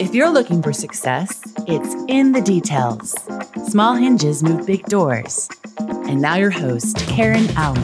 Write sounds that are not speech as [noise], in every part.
If you're looking for success, it's in the details. Small hinges move big doors. And now, your host, Karen Allen.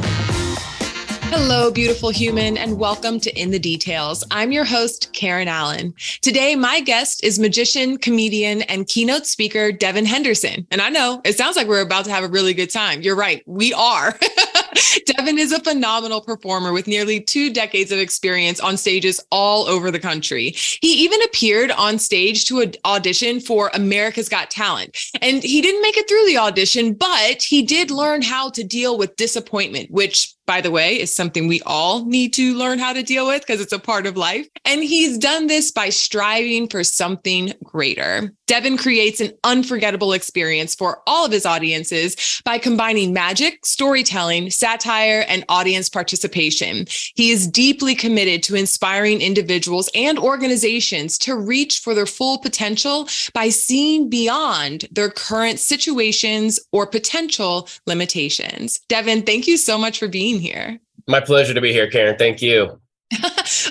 Hello, beautiful human, and welcome to In the Details. I'm your host, Karen Allen. Today, my guest is magician, comedian, and keynote speaker, Devin Henderson. And I know it sounds like we're about to have a really good time. You're right, we are. [laughs] [laughs] Devin is a phenomenal performer with nearly two decades of experience on stages all over the country. He even appeared on stage to audition for America's Got Talent. And he didn't make it through the audition, but he did learn how to deal with disappointment, which by the way, is something we all need to learn how to deal with because it's a part of life. And he's done this by striving for something greater. Devin creates an unforgettable experience for all of his audiences by combining magic, storytelling, satire, and audience participation. He is deeply committed to inspiring individuals and organizations to reach for their full potential by seeing beyond their current situations or potential limitations. Devin, thank you so much for being being here. My pleasure to be here, Karen. Thank you. [laughs]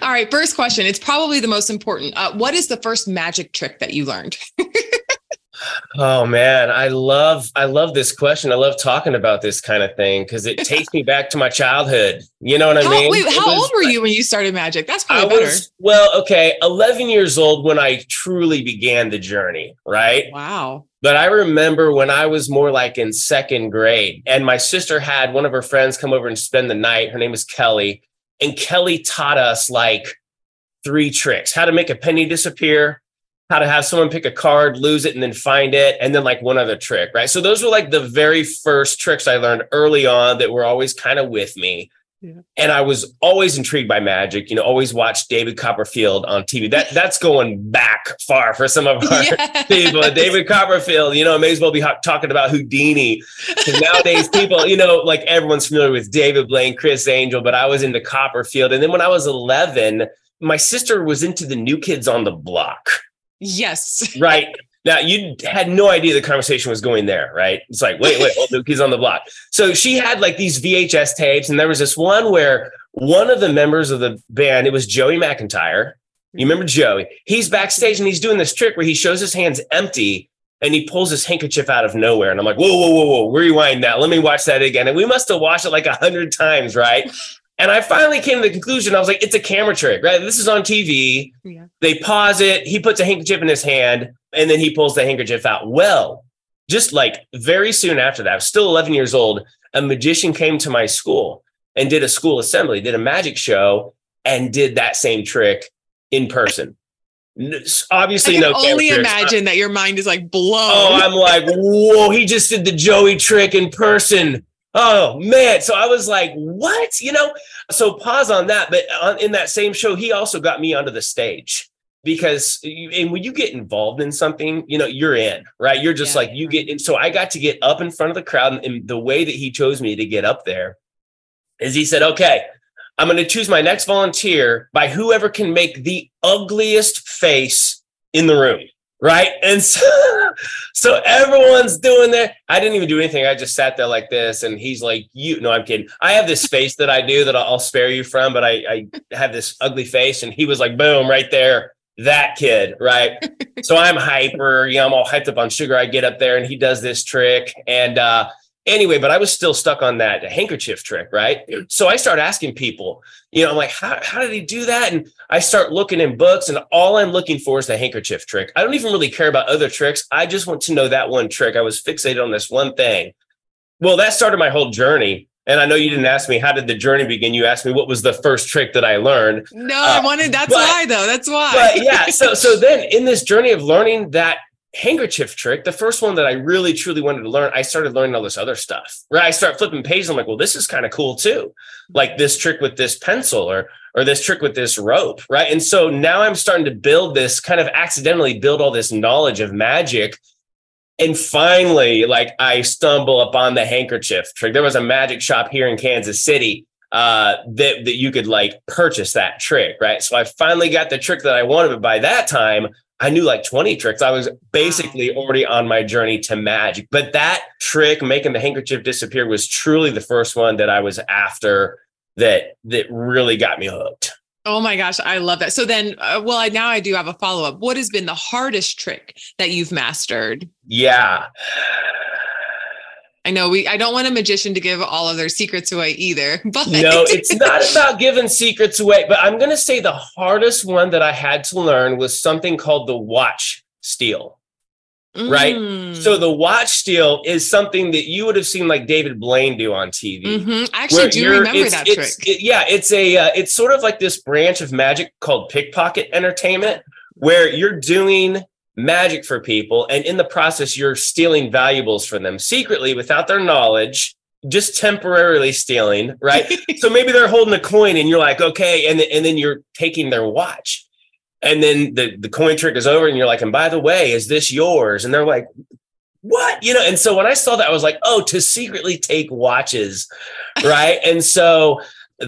All right, first question. It's probably the most important. Uh, what is the first magic trick that you learned? [laughs] oh man, I love I love this question. I love talking about this kind of thing because it takes me back to my childhood. You know what how, I mean? Wait, how old were you when you started magic? That's probably I better. Was, well, okay, 11 years old when I truly began the journey, right? Wow. But I remember when I was more like in second grade, and my sister had one of her friends come over and spend the night. Her name was Kelly. And Kelly taught us like three tricks how to make a penny disappear, how to have someone pick a card, lose it, and then find it, and then like one other trick, right? So those were like the very first tricks I learned early on that were always kind of with me. And I was always intrigued by magic, you know, always watched David Copperfield on TV. That [laughs] that's going back far for some of our yes. [laughs] people. David Copperfield, you know, may as well be talking about Houdini. Because nowadays people, you know, like everyone's familiar with David Blaine, Criss Angel, but I was into Copperfield. And then when I was 11, my sister was into the new kids on the block. Yes. [laughs] Right. Now you had no idea the conversation was going there, right? It's like, wait, wait, old Luke, he's on the block. So she had like these VHS tapes, and there was this one where one of the members of the band, it was Joey McIntyre. You remember Joey? He's backstage and he's doing this trick where he shows his hands empty and he pulls his handkerchief out of nowhere. And I'm like, whoa, whoa, whoa, whoa, rewind that. Let me watch that again. And we must have watched it like a hundred times, right? And I finally came to the conclusion. I was like, it's a camera trick, right? This is on TV. Yeah. They pause it. He puts a handkerchief in his hand and then he pulls the handkerchief out. Well, just like very soon after that, I was still 11 years old. A magician came to my school and did a school assembly, did a magic show, and did that same trick in person. Obviously, no. I can no. Only imagine that your mind is like blown. Oh, I'm like, [laughs] whoa! He just did the Joey trick in person. Oh man. So I was like, what? You know, so pause on that. But on, in that same show, he also got me onto the stage because, you, and when you get involved in something, you know, you're in, right? You're just yeah, like, you get in. So I got to get up in front of the crowd. And the way that he chose me to get up there is he said, okay, I'm going to choose my next volunteer by whoever can make the ugliest face in the room right? And so, [laughs] so everyone's doing that. I didn't even do anything. I just sat there like this, and he's like, "You?" No, I'm kidding. I have this face that I do that I'll spare you from, but I, I have this ugly face, and he was like, "Boom!" Right there. That kid, right? [laughs] so I'm hyper, you know, I'm all hyped up on sugar. I get up there and he does this trick. And uh, anyway, but I was still stuck on that handkerchief trick, right? So I start asking people, you know, I'm like, how, how did he do that? And I start looking in books, and all I'm looking for is the handkerchief trick. I don't even really care about other tricks. I just want to know that one trick. I was fixated on this one thing. Well, that started my whole journey. And I know you didn't ask me how did the journey begin. You asked me what was the first trick that I learned. No, uh, I wanted. That's but, why, though. That's why. But yeah, so so then in this journey of learning that handkerchief trick, the first one that I really truly wanted to learn, I started learning all this other stuff. Right. I start flipping pages. I'm like, well, this is kind of cool too. Like this trick with this pencil or or this trick with this rope. Right. And so now I'm starting to build this kind of accidentally build all this knowledge of magic. And finally, like I stumble upon the handkerchief trick. There was a magic shop here in Kansas City uh, that that you could like purchase that trick, right? So I finally got the trick that I wanted, but by that time I knew like 20 tricks. I was basically already on my journey to magic. But that trick, making the handkerchief disappear, was truly the first one that I was after that that really got me hooked. Oh my gosh, I love that. So then, uh, well, I, now I do have a follow up. What has been the hardest trick that you've mastered? Yeah. I know we I don't want a magician to give all of their secrets away either. [laughs] But No, it's not about giving secrets away, but I'm going to say the hardest one that I had to learn was something called the watch steal. Right? Mm. So the watch steal is something that you would have seen like David Blaine do on TV. Mhm. I actually do remember it's- that it's- trick. it- yeah, it's a uh, it's sort of like this branch of magic called pickpocket entertainment, where you're doing magic for people, and in the process, you're stealing valuables from them secretly without their knowledge, just temporarily stealing, right? [laughs] so maybe they're holding a coin, and you're like, okay, and and then you're taking their watch. And then the, the coin trick is over, and you're like, and by the way, is this yours? And they're like, what? You know, and so when I saw that, I was like, oh, to secretly take watches, right? and so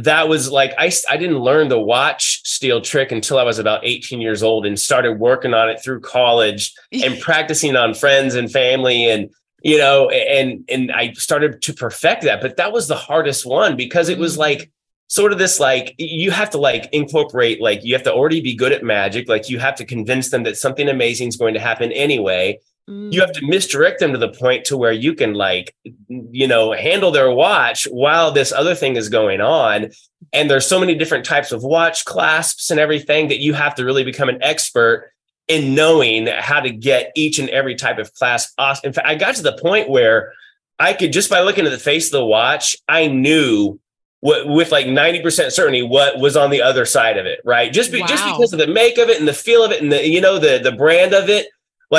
that was like I, I didn't learn the watch steal trick until I was about 18 years old and started working on it through college and practicing on friends and family and you know and and I started to perfect that but that was the hardest one because it was Mm. like sort of this like you have to like incorporate like you have to already be good at magic like you have to convince them that something amazing is going to happen anyway Mm. you have to misdirect them to the point to where you can like you know handle their watch while this other thing is going on. And there's so many different types of watch clasps and everything that you have to really become an expert in knowing how to get each and every type of clasp off. In fact i got to the point where i could just by looking at the face of the watch i knew what, with like 90% certainty what was on the other side of it right? Just be, just because of the make of it and the feel of it and the you know the the brand of it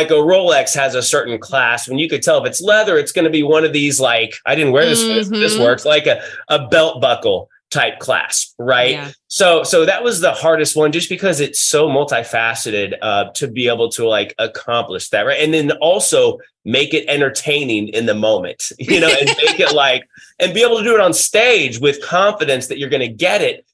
like a Rolex has a certain class when you could tell if it's leather, it's going to be one of these like I didn't wear this. this- This works like a a belt buckle type clasp, right? Yeah. So so that was the hardest one, just because it's so multifaceted uh, to be able to like accomplish that, right? And then also make it entertaining in the moment, you know, and make it [laughs] like and be able to do it on stage with confidence that you're going to get it.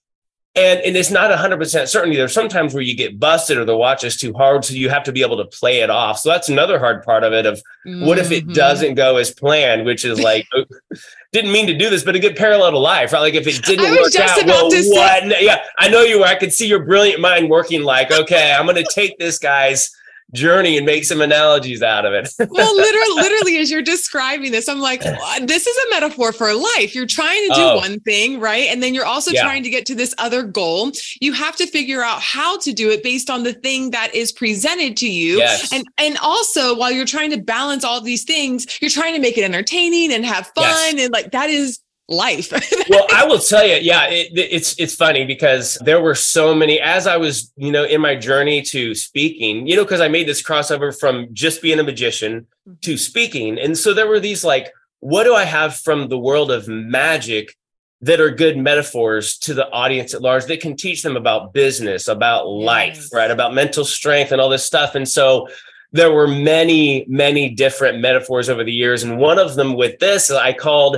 And, and it's not 100% certainty. There's sometimes where you get busted or the watch is too hard. So you have to be able to play it off. So that's another hard part of it of what if it Mhm. doesn't go as planned, which is like, [laughs] [laughs] didn't mean to do this, but a good parallel to life, right? Like if it didn't I was work just out, about well, to say- what? No, Yeah, I know you were. I could see your brilliant mind working like, okay, I'm going to take this guy's journey and make some analogies out of it. [laughs] well, literally, literally, as you're describing this, I'm like, [laughs] this is a metaphor for life. You're trying to do Oh. one thing, right? And then you're also Yeah. trying to get to this other goal. You have to figure out how to do it based on the thing that is presented to you. Yes. And and also while you're trying to balance all these things, you're trying to make it entertaining and have fun. And like that is life. [laughs] well, I will tell you, yeah, it, it's it's funny because there were so many as I was, you know, in my journey to speaking, you know, because I made this crossover from just being a magician mm-hmm. to speaking, and so there were these like, what do I have from the world of magic that are good metaphors to the audience at large that can teach them about business, about life, Yes. right, about mental strength and all this stuff, and so. There were many, many different metaphors over the years. And one of them with this, I called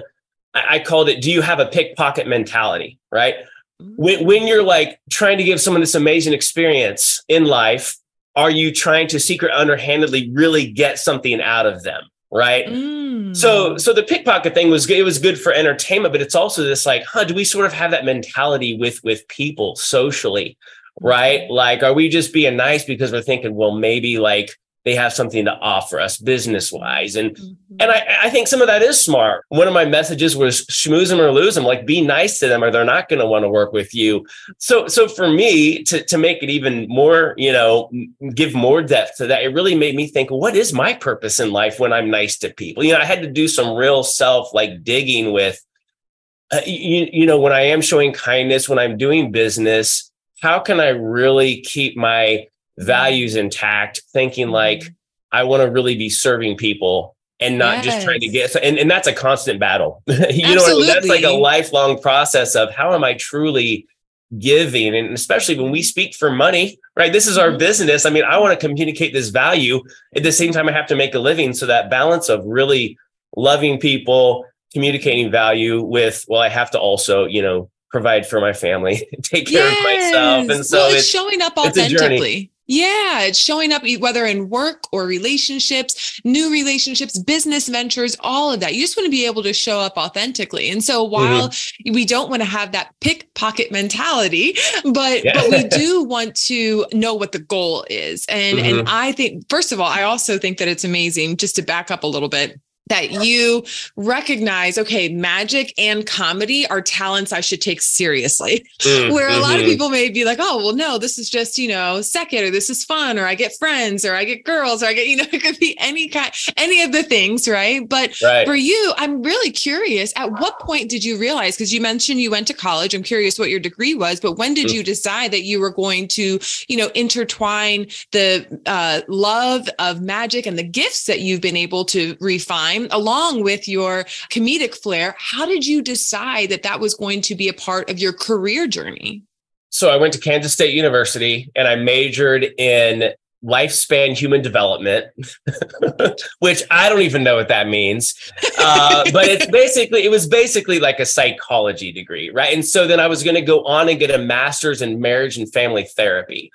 I called it, do you have a pickpocket mentality? Right. When, when you're like trying to give someone this amazing experience in life, are you trying to secret underhandedly really get something out of them? Right. Mm. So, so the pickpocket thing was good. It was good for entertainment, but it's also this like, huh, do we sort of have that mentality with, with people socially? Right. Like, are we just being nice because we're thinking, well, maybe like they have something to offer us business wise. And Mhm. and I, I think some of that is smart. One of my messages was schmooze them or lose them, like be nice to them or they're not going to want to work with you. So, so for me to, to make it even more, you know, give more depth to that, it really made me think, what is my purpose in life when I'm nice to people? You know, I had to do some real self like digging with, uh, you, you know, when I am showing kindness, when I'm doing business, how can I really keep my values intact, thinking like, I want to really be serving people and not just trying to get so and, and that's a constant battle. [laughs] you know I mean? That's like a lifelong process of how am I truly giving? And especially when we speak for money, right? This is our Mhm. business. I mean, I want to communicate this value. At the same time, I have to make a living. So that balance of really loving people, communicating value with, well, I have to also, you know, provide for my family, [laughs] take care of myself. And so well, it's, it's showing up it's a journey. authentically. Yeah, it's showing up whether in work or relationships, new relationships, business ventures, all of that. You just want to be able to show up authentically. And so while mm-hmm. we don't want to have that pickpocket mentality, but yeah. but we [laughs] do want to know what the goal is. And mm-hmm. and I think first of all, I also think that it's amazing just to back up a little bit that you recognize okay magic and comedy are talents i should take seriously mm, where a lot of mm-hmm. people may be like oh well no this is just you know second or this is fun or i get friends or i get girls or i get [laughs] you know it could be any kind any of the things right but right. for you i'm really curious at what point did you realize because you mentioned you went to college i'm curious what your degree was but when did mm. you decide that you were going to you know intertwine the uh, love of magic and the gifts that you've been able to refine time along with your comedic flair. How did you decide that that was going to be a part of your career journey? So I went to Kansas State University and I majored in lifespan human development, [laughs] which I don't even know what that means. Uh, [laughs] but it's basically, it was basically like a psychology degree, right? And so then I was going to go on and get a master's in marriage and family therapy.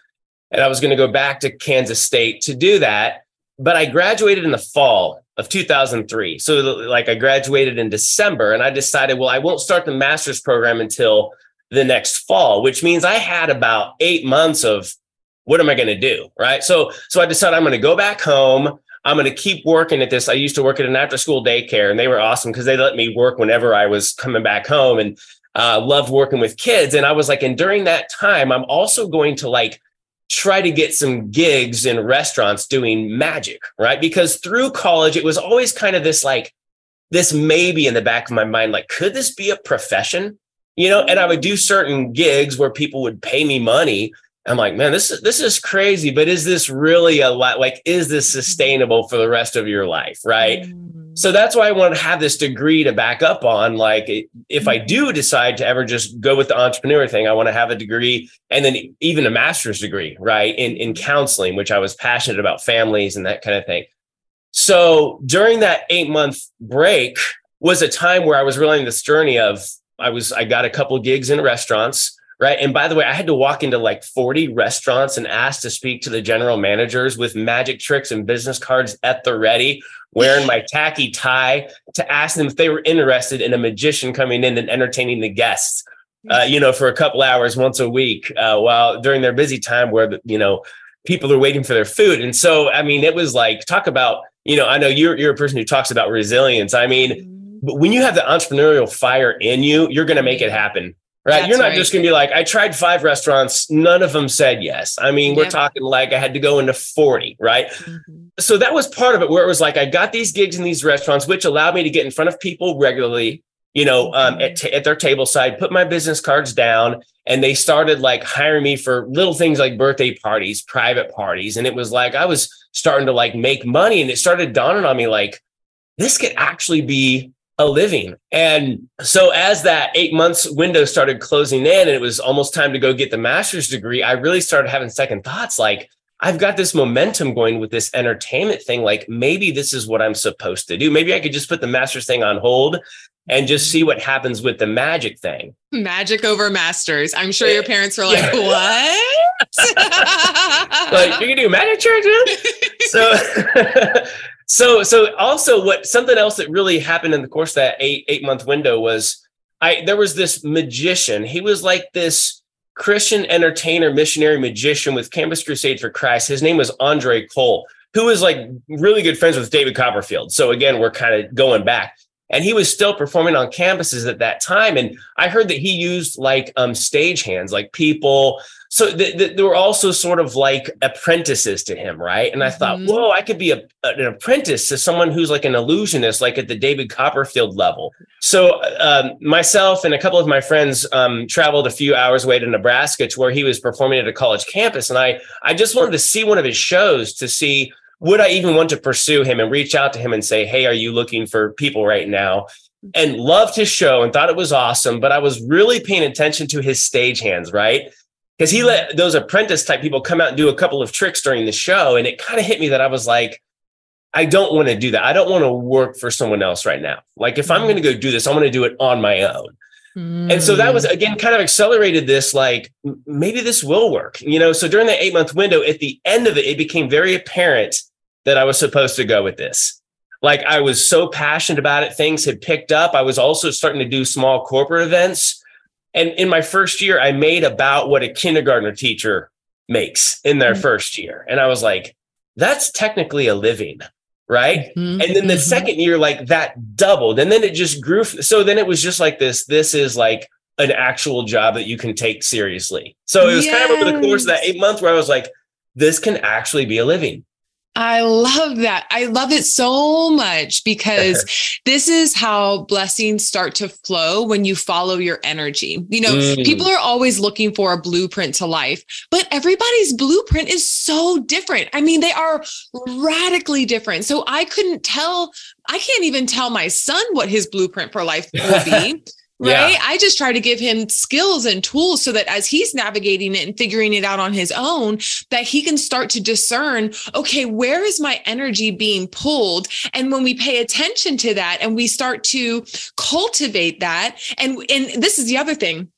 And I was going to go back to Kansas State to do that. But I graduated in the fall of 2003. So like I graduated in December and I decided, well, I won't start the master's program until the next fall, which means I had about eight months of what am I going to do? Right. So, so I decided I'm going to go back home. I'm going to keep working at this. I used to work at an after school daycare and they were awesome because they let me work whenever I was coming back home and uh, loved working with kids. And I was like, and during that time, I'm also going to like try to get some gigs in restaurants doing magic, right? Because through college, it was always kind of this like, this maybe in the back of my mind, like, could this be a profession? You know, and I would do certain gigs where people would pay me money. I'm like, man, this is this is crazy, but is this really a lot? Like, is this mm-hmm. sustainable for the rest of your life? Right. Mm so that's why I want to have this degree to back up on. Like, if I mm-hmm. do decide to ever just go with the entrepreneur thing, I want to have a degree and then even a master's degree, right, in, in counseling, which I was passionate about families and that kind of thing. So during that eight month break was a time where I was really in this journey of I was I got a couple gigs in restaurants right? And by the way, I had to walk into like 40 restaurants and ask to speak to the general managers with magic tricks and business cards at the ready, wearing my tacky tie to ask them if they were interested in a magician coming in and entertaining the guests. Uh, you know, for a couple hours once a week, uh, while during their busy time where you know people are waiting for their food. And so, I mean, it was like talk about you know, I know you're you're a person who talks about resilience. I mean, but when you have the entrepreneurial fire in you, you're going to make it happen. Right. That's You're not right. just going to be like, I tried five restaurants. None of them said yes. I mean, we're talking like I had to go into 40. Right. Mm-hmm. So that was part of it where it was like, I got these gigs in these restaurants, which allowed me to get in front of people regularly, you know, um, mm-hmm. at, t- at their table side, put my business cards down. And they started like hiring me for little things like birthday parties, private parties. And it was like, I was starting to like make money. And it started dawning on me like, this could actually be a living. And so as that eight months window started closing in and it was almost time to go get the master's degree, I really started having second thoughts like, I've got this momentum going with this entertainment thing. Like maybe this is what I'm supposed to do. Maybe I could just put the master's thing on hold and just see what happens with the magic thing. Magic over masters. I'm sure your parents were like, yeah. what? [laughs] like, you can do magic tricks? [laughs] so [laughs] So, so also what something else that really happened in the course of that eight eight month window was I there was this magician. He was like this Christian entertainer, missionary magician with Campus Crusade for Christ. His name was André Kole, who was like really good friends with David Copperfield. So again, we're kind of going back. And he was still performing on campuses at that time. And I heard that he used like um, stage hands, like people so th- th- there were also sort of like apprentices to him, right? And I thought, mm-hmm. whoa, I could be a, an apprentice to someone who's like an illusionist, like at the David Copperfield level. So um, myself and a couple of my friends um, traveled a few hours away to Nebraska to where he was performing at a college campus, and I I just wanted to see one of his shows to see would I even want to pursue him and reach out to him and say, hey, are you looking for people right now? And loved his show and thought it was awesome, but I was really paying attention to his stage hands, right? Because he let those apprentice type people come out and do a couple of tricks during the show. And it kind of hit me that I was like, I don't want to do that. I don't want to work for someone else right now. Like if I'm mm-hmm. going to go do this, I'm going to do it on my own. And so that was again kind of accelerated this like maybe this will work. You know, so during the 8-month window at the end of it it became very apparent that I was supposed to go with this. Like I was so passionate about it things had picked up. I was also starting to do small corporate events. And in my first year I made about what a kindergartner teacher makes in their mm-hmm. first year. And I was like that's technically a living right mm-hmm. and then the mm-hmm. second year like that doubled and then it just grew so then it was just like this this is like an actual job that you can take seriously so it was yes. kind of over the course of that eight months where i was like this can actually be a living I love that. I love it so much because [laughs] this is how blessings start to flow when you follow your energy. You know, mm. people are always looking for a blueprint to life, but everybody's blueprint is so different. I mean, they are radically different. So I couldn't tell, I can't even tell my son what his blueprint for life will be. [laughs] right? Yeah. I just try to give him skills and tools so that as he's navigating it and figuring it out on his own, that he can start to discern, okay, where is my energy being pulled? And when we pay attention to that and we start to cultivate that, and and this is the other thing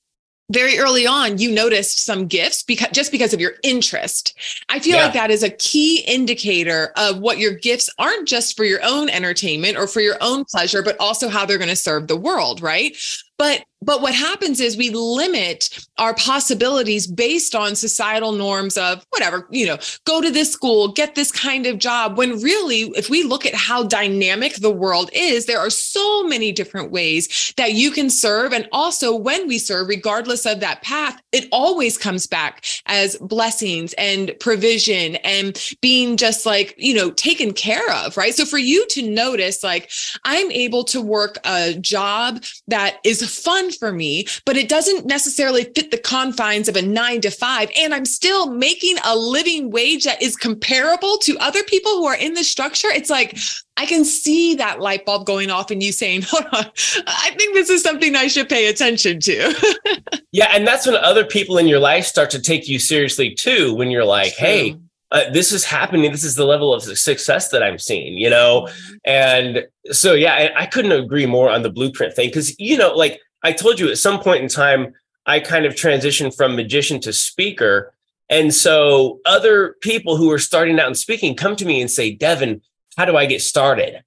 very early on you noticed some gifts because just because of your interest i feel yeah. like that is a key indicator of what your gifts aren't just for your own entertainment or for your own pleasure but also how they're going to serve the world right but but what happens is we limit our possibilities based on societal norms of whatever, you know, go to this school, get this kind of job. When really, if we look at how dynamic the world is, there are so many different ways that you can serve. And also, when we serve, regardless of that path, it always comes back as blessings and provision and being just like, you know, taken care of, right? So for you to notice, like, I'm able to work a job that is fun for me, but it doesn't necessarily fit the confines of a nine to five. And I'm still making a living wage that is comparable to other people who are in the structure. It's like, I can see that light bulb going off and you saying, [laughs] hold on, I think this is something I should pay attention to. [laughs] yeah. And that's when other people in your life start to take you seriously too, when you're like, True. hey, uh, this is happening. This is the level of success that I'm seeing, you know? Mm-hmm. And so, yeah, I, I couldn't agree more on the blueprint thing. Cause, you know, like I told you at some point in time, I kind of transitioned from magician to speaker. And so other people who are starting out in speaking come to me and say, Devin, how do I get started?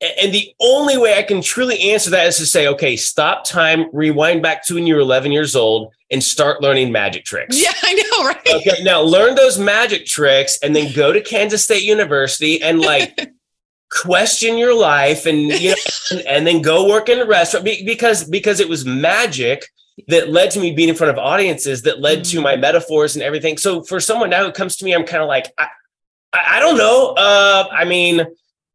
And the only way I can truly answer that is to say, okay, stop time, rewind back to when you were 11 years old and start learning magic tricks. Yeah, I know, right? Okay, now learn those magic tricks and then go to Kansas State University and like [laughs] question your life and you know and, and, then go work in a restaurant because because it was magic that led to me being in front of audiences that led mm-hmm. to my mm. metaphors and everything so for someone now who comes to me i'm kind of like I, I, I don't know uh i mean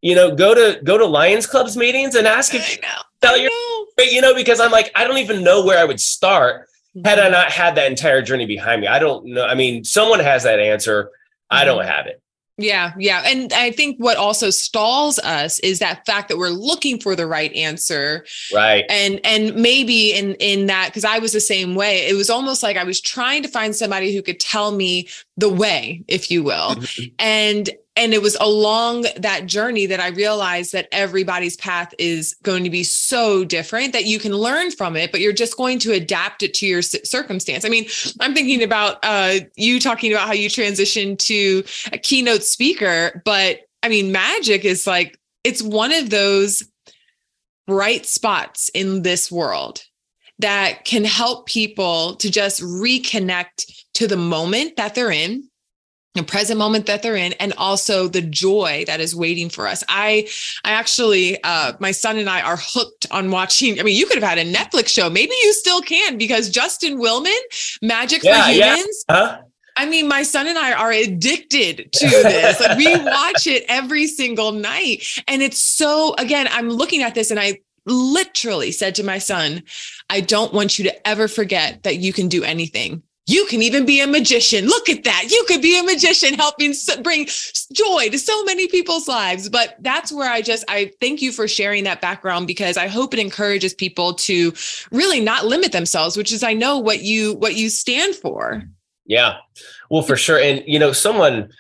you know go to go to lions clubs meetings and ask if tell your you know because i'm like i don't even know where i would start had i mm-hmm. not had that entire journey behind me i don't know i mean someone has that answer i don't mm-hmm. have it yeah, yeah. And I think what also stalls us is that fact that we're looking for the right answer. Right. And and maybe in in that cuz I was the same way. It was almost like I was trying to find somebody who could tell me the way, if you will. Mm-hmm. And and it was along that journey that I realized that everybody's path is going to be so different that you can learn from it, but you're just going to adapt it to your circumstance. I mean, I'm thinking about uh, you talking about how you transitioned to a keynote speaker, but I mean, magic is like, it's one of those bright spots in this world that can help people to just reconnect to the moment that they're in the present moment that they're in and also the joy that is waiting for us i i actually uh my son and i are hooked on watching i mean you could have had a netflix show maybe you still can because justin willman magic yeah, for humans yeah. huh? I mean, my son and I are addicted to this. Like we [laughs] watch it every single night. And it's so, again, I'm looking at this and I literally said to my son, I don't want you to ever forget that you can do anything you can even be a magician. Look at that. You could be a magician helping bring joy to so many people's lives. But that's where I just, I thank you for sharing that background because I hope it encourages people to really not limit themselves, which is I know what you, what you stand for. Yeah. Well, for sure. And, you know, someone,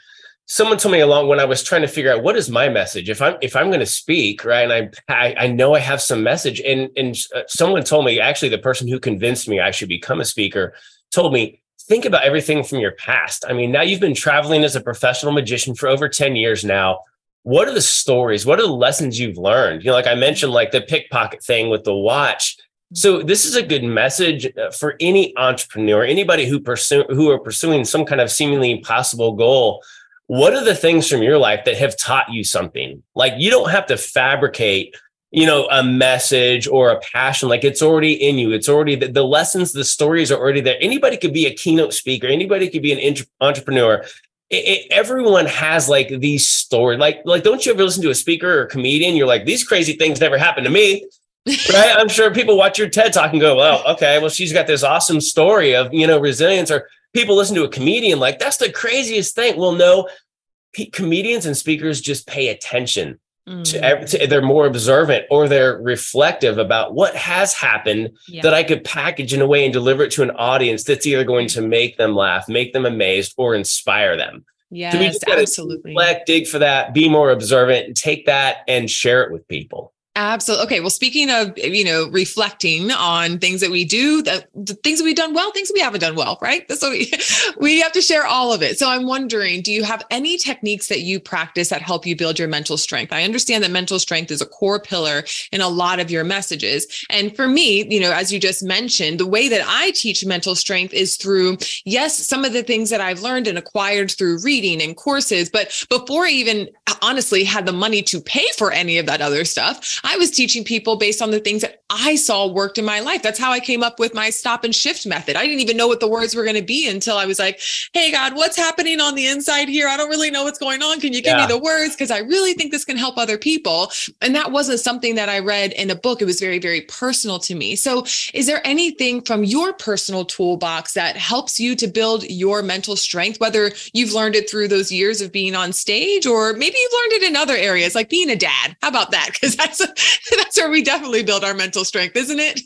someone told me along when I was trying to figure out what is my message if I'm if I'm going to speak right and I, I I know I have some message and and uh, someone told me actually the person who convinced me I should become a speaker told me think about everything from your past. I mean now you've been traveling as a professional magician for over 10 years now. What are the stories? What are the lessons you've learned? You know like I mentioned like the pickpocket thing with the watch. So this is a good message uh, for any entrepreneur, anybody who pursue who are pursuing some kind of seemingly impossible goal what are the things from your life that have taught you something? Like you don't have to fabricate, you know, a message or a passion. Like it's already in you. It's already the, the lessons, the stories are already there. Anybody could be a keynote speaker. Anybody could be an entrepreneur. It, it, everyone has like these stories. Like, like, don't you ever listen to a speaker or a comedian? You're like, these crazy things never happened to me. [laughs] right? I'm sure people watch your TED talk and go, well, okay, well, she's got this awesome story of, you know, resilience or people listen to a comedian like that's the craziest thing. Well, no, comedians and speakers just pay attention. To, mm. to, they're more observant or they're reflective about what has happened yeah. that I could package in a way and deliver it to an audience that's either going to mm. make them laugh, make them amazed, or inspire them. Yeah, so we just absolutely. Reflect, dig for that, be more observant, and take that and share it with people. Absolutely. Okay. Well, speaking of, you know, reflecting on things that we do, the, the things that we've done well, things we haven't done well, right? So we, [laughs] we have to share all of it. So I'm wondering, do you have any techniques that you practice that help you build your mental strength? I understand that mental strength is a core pillar in a lot of your messages. And for me, you know, as you just mentioned, the way that I teach mental strength is through, yes, some of the things that I've learned and acquired through reading and courses. But before I even honestly had the money to pay for any of that other stuff, I was teaching people based on the things that I saw worked in my life. That's how I came up with my stop and shift method. I didn't even know what the words were going to be until I was like, Hey, God, what's happening on the inside here? I don't really know what's going on. Can you give yeah. me the words? Because I really think this can help other people. And that wasn't something that I read in a book. It was very, very personal to me. So, is there anything from your personal toolbox that helps you to build your mental strength, whether you've learned it through those years of being on stage or maybe you've learned it in other areas, like being a dad? How about that? Because that's [laughs] that's where we definitely build our mental strength, isn't it?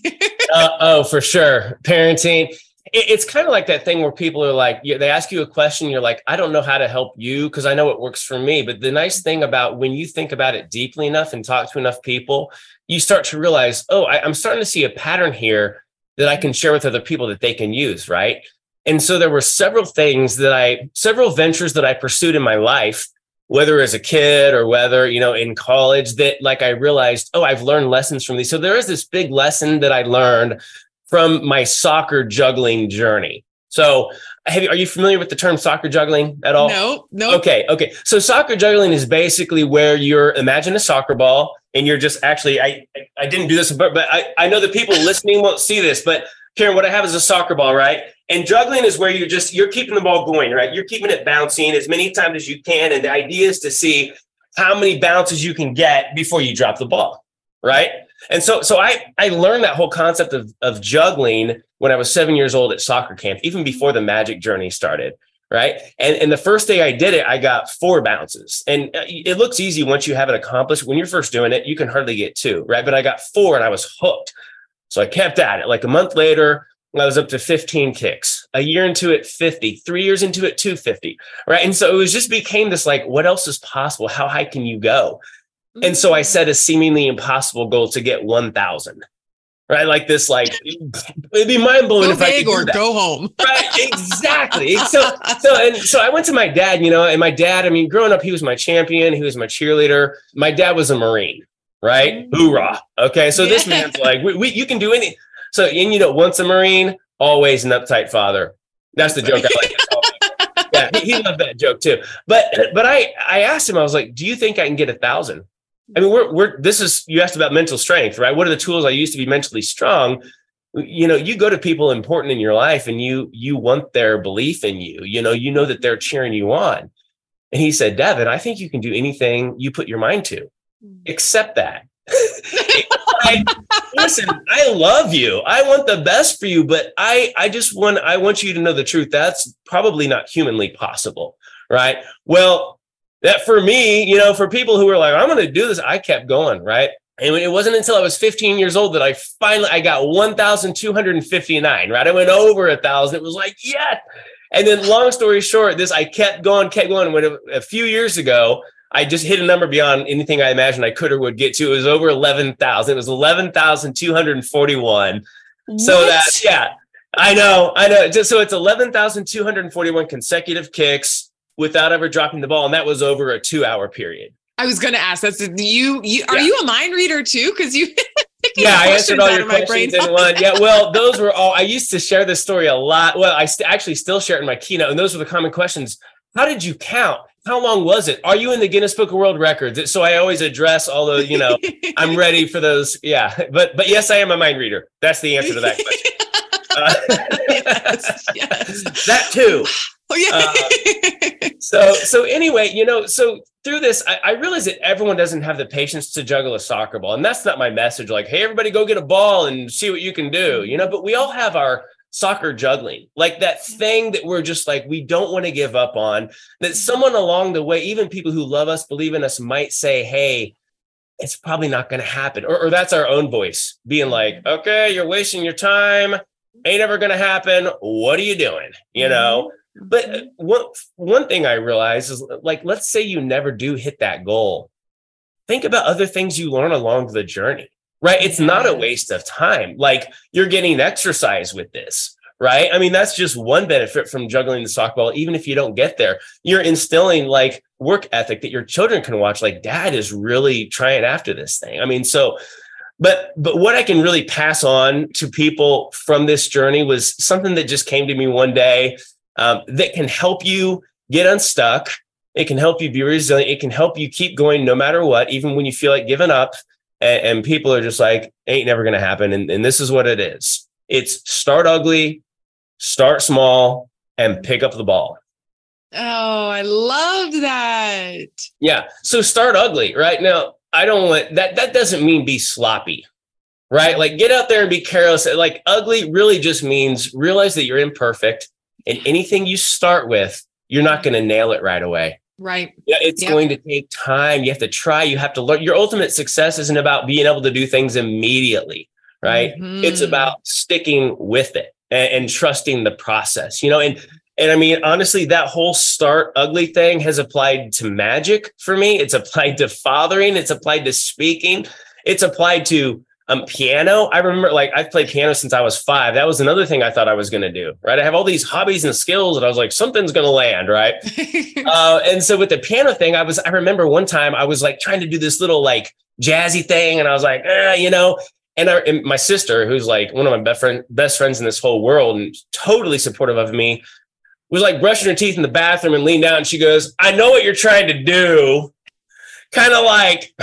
[laughs] uh, oh, for sure. Parenting. It, it's kind of like that thing where people are like, they ask you a question, you're like, I don't know how to help you because I know it works for me. But the nice thing about when you think about it deeply enough and talk to enough people, you start to realize, oh, I, I'm starting to see a pattern here that I can share with other people that they can use, right? And so there were several things that I, several ventures that I pursued in my life whether as a kid or whether you know in college that like i realized oh i've learned lessons from these. So there is this big lesson that i learned from my soccer juggling journey. So have you, are you familiar with the term soccer juggling at all? No no okay okay. So soccer juggling is basically where you're imagine a soccer ball and you're just actually i i didn't do this but but i, I know the people [laughs] listening won't see this but Karen, what I have is a soccer ball, right? And juggling is where you're just you're keeping the ball going, right? You're keeping it bouncing as many times as you can. And the idea is to see how many bounces you can get before you drop the ball, right? And so so I I learned that whole concept of of juggling when I was seven years old at soccer camp, even before the magic journey started. Right. And, and the first day I did it, I got four bounces. And uh, it looks easy once you have it accomplished. When you're first doing it, you can hardly get two. Right. But I got four and I was hooked. So I kept at it. Like a month later, I was up to 15 kicks. A year into it, 50. Three years into it, 250. Right. And so it was just became this like, what else is possible? How high can you go? And so I mm-hmm. set a seemingly impossible goal to get 1,000. Right, like this, like it'd be mind blowing if I could or go home. [laughs] Right, exactly. so, so, and so I went to my dad, you know, and my dad. I mean, growing up, he was my champion. He was my cheerleader. My dad was a Marine, right? Mm-hmm. Hoorah. Okay. So this man's like, [laughs] we, we, you can do anything. So, and you know, once a Marine, always an uptight father. That's the joke I like. [laughs] yeah, he, he, loved that joke too. But, but I, I asked him, I was like, do you think I can get a thousand? I mean, we're, we're, this is, you asked about mental strength, right? What are the tools I use to be mentally strong? You know, you go to people important in your life and you, you want their belief in you, you know, you know that they're cheering you on. And he said, Devin, I think you can do anything you put your mind to accept that. I, listen, I love you. I want the best for you, but I I just want I want you to know the truth. That's probably not humanly possible, right? Well, that for me, you know, for people who were like, I'm going to do this, I kept going, right? And it wasn't until I was 15 years old that I finally I got 1,259, right? I went over a thousand. It was like, yeah. And then, long story short, this I kept going, kept going. When a, a few years ago, I just hit a number beyond anything I imagined I could or would get to. It was over 11,000. It was 11,241. So that, yeah, I know, I know. Just so it's 11,241 consecutive kicks without ever dropping the ball. And that was over a two hour period. I was going to ask that's you, you, are yeah. you a mind reader too? Cause you, [laughs] yeah, I answered all your questions in [laughs] one. Yeah, well, those were all. I used to share this story a lot. Well, I st- actually still share it in my keynote, and those were the common questions. How did you count? How long was it? Are you in the Guinness Book of World Records? So I always address all the, you know, I'm [laughs] ready for those. Yeah, but but yes, I am a mind reader. That's the answer to that question. Uh, yes, [laughs] yes. that too. Oh, yeah. uh, so so anyway, you know, so through this, I, I realize that everyone doesn't have the patience to juggle a soccer ball, and that's not my message. Like, hey, everybody, go get a ball and see what you can do. You know, but we all have our soccer juggling, like that thing that we're just like we don't want to give up on. That someone along the way, even people who love us, believe in us, might say, hey. It's probably not going to happen. Or, or that's our own voice being like, okay, you're wasting your time ain't ever going to happen. What are you doing? You know? Mm-hmm. But uh, one, one thing I realize is like, let's say you never do hit that goal. Think about other things you learn along the journey, right? It's not a waste of time. Like you're getting exercise with this, right? I mean, that's just one benefit from juggling the softball. Even if you don't get there, you're instilling like work ethic that your children can watch. Like dad is really trying after this thing. I mean, so but but what i can really pass on to people from this journey was something that just came to me one day um, that can help you get unstuck it can help you be resilient it can help you keep going no matter what even when you feel like giving up and, and people are just like ain't never gonna happen and, and this is what it is it's start ugly start small and pick up the ball Oh, I loved that. Yeah. So start ugly, right? Now, I don't want that. That doesn't mean be sloppy, right? Like get out there and be careless. Like ugly really just means realize that you're imperfect and anything you start with, you're not going to nail it right away. Right. Yeah, it's yep. going to take time. You have to try. You have to learn. Your ultimate success isn't about being able to do things immediately, right? Mm-hmm. It's about sticking with it and, and trusting the process. You know, and and I mean, honestly, that whole start ugly thing has applied to magic for me. It's applied to fathering. It's applied to speaking. It's applied to um, piano. I remember like I've played piano since I was five. That was another thing I thought I was going to do. Right. I have all these hobbies and skills and I was like, something's going to land. Right. [laughs] uh, and so with the piano thing, I was, I remember one time I was like trying to do this little like jazzy thing. And I was like, eh, you know, and, our, and my sister, who's like one of my best friend, best friends in this whole world and totally supportive of me, was like brushing her teeth in the bathroom and leaned down and she goes, I know what you're trying to do. Kind of like,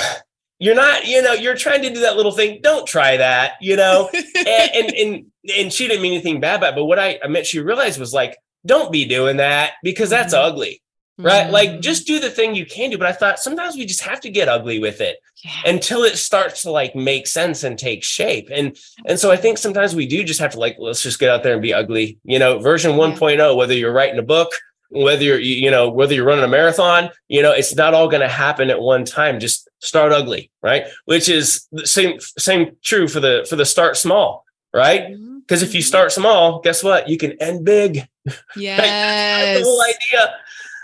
you're not, you know, you're trying to do that little thing. Don't try that, you know? [laughs] and, and, and, and, she didn't mean anything bad about it. But what I, I meant she realized was like, don't be doing that because that's mm-hmm. ugly right? Mm-hmm. Like just do the thing you can do. But I thought sometimes we just have to get ugly with it yeah. until it starts to like make sense and take shape. And and so I think sometimes we do just have to like let's just get out there and be ugly. You know, version 1.0, whether you're writing a book, whether you're you know whether you're running a marathon, you know, it's not all going to happen at one time. Just start ugly, right? Which is the same same true for the for the start small, right? Because mm-hmm. if you start small, guess what? You can end big. [laughs] Yes. the whole idea.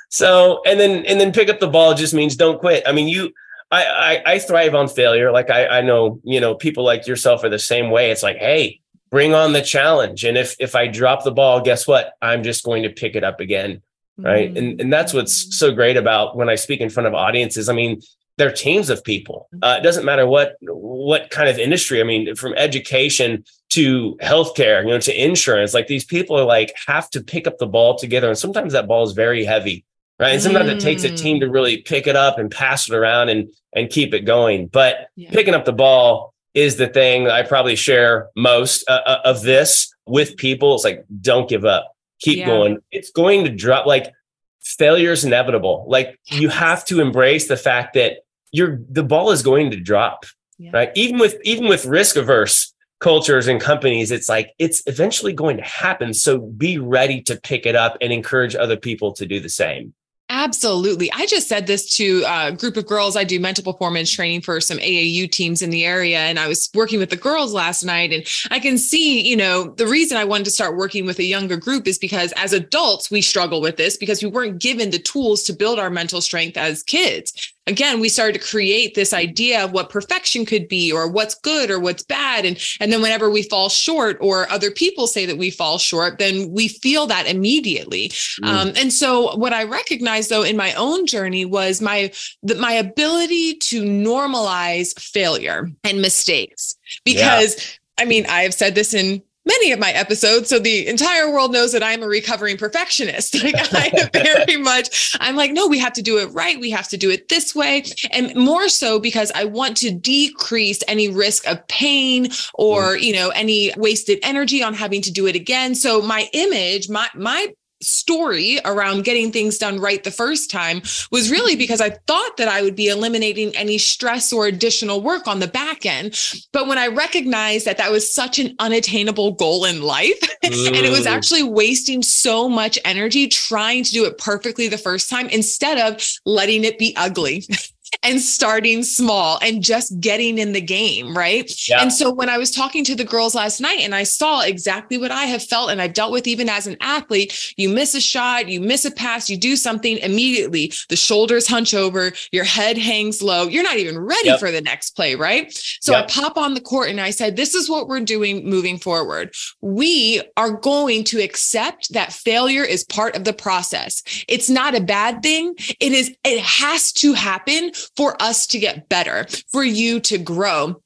So and then and then pick up the ball just means don't quit. I mean, you I I, I thrive on failure. Like I I know, you know, people like yourself are the same way. It's like, hey, bring on the challenge. And if if I drop the ball, guess what? I'm just going to pick it up again. Right. Mm-hmm. And and that's what's so great about when I speak in front of audiences. I mean, they're teams of people. Uh, it doesn't matter what what kind of industry. I mean, from education to healthcare, you know, to insurance. Like these people are like have to pick up the ball together, and sometimes that ball is very heavy right? And sometimes mm. it takes a team to really pick it up and pass it around and and keep it going. But yeah. picking up the ball is the thing I probably share most uh, uh, of this with people. It's like don't give up, keep yeah. going. It's going to drop. Like failure is inevitable. Like you have to embrace the fact that you're the ball is going to drop, yeah. right? Even with even with risk averse cultures and companies, it's like it's eventually going to happen. So be ready to pick it up and encourage other people to do the same. Absolutely. I just said this to a group of girls. I do mental performance training for some AAU teams in the area. And I was working with the girls last night. And I can see, you know, the reason I wanted to start working with a younger group is because as adults, we struggle with this because we weren't given the tools to build our mental strength as kids again we started to create this idea of what perfection could be or what's good or what's bad and and then whenever we fall short or other people say that we fall short then we feel that immediately mm. um, and so what i recognized though in my own journey was my that my ability to normalize failure and mistakes because yeah. I mean, I have said this in many of my episodes. So the entire world knows that I'm a recovering perfectionist. [laughs] Like I very [laughs] much, I'm like, no, we have to do it right. We have to do it this way. And more so because I want to decrease any risk of pain or, mm. you know, any wasted energy on having to do it again. So my image, my, my story around getting things done right the first time was really mm-hmm. because I thought that I would be eliminating any stress or additional work on the back end. But when I recognized that that was such an unattainable goal in life [laughs] and it was actually wasting so much energy trying to do it perfectly the first time instead of letting it be ugly. [laughs] and starting small and just getting in the game, right? Yeah. And so when I was talking to the girls last night and I saw exactly what I have felt and I've dealt with even as an athlete, you miss a shot, you miss a pass, you do something immediately, the shoulders hunch over, your head hangs low, you're not even ready yep. for the next play, right? So yep. I pop on the court and I said, this is what we're doing moving forward. We are going to accept that failure is part of the process. It's not a bad thing. It is, it has to happen for us to get better, for you to grow.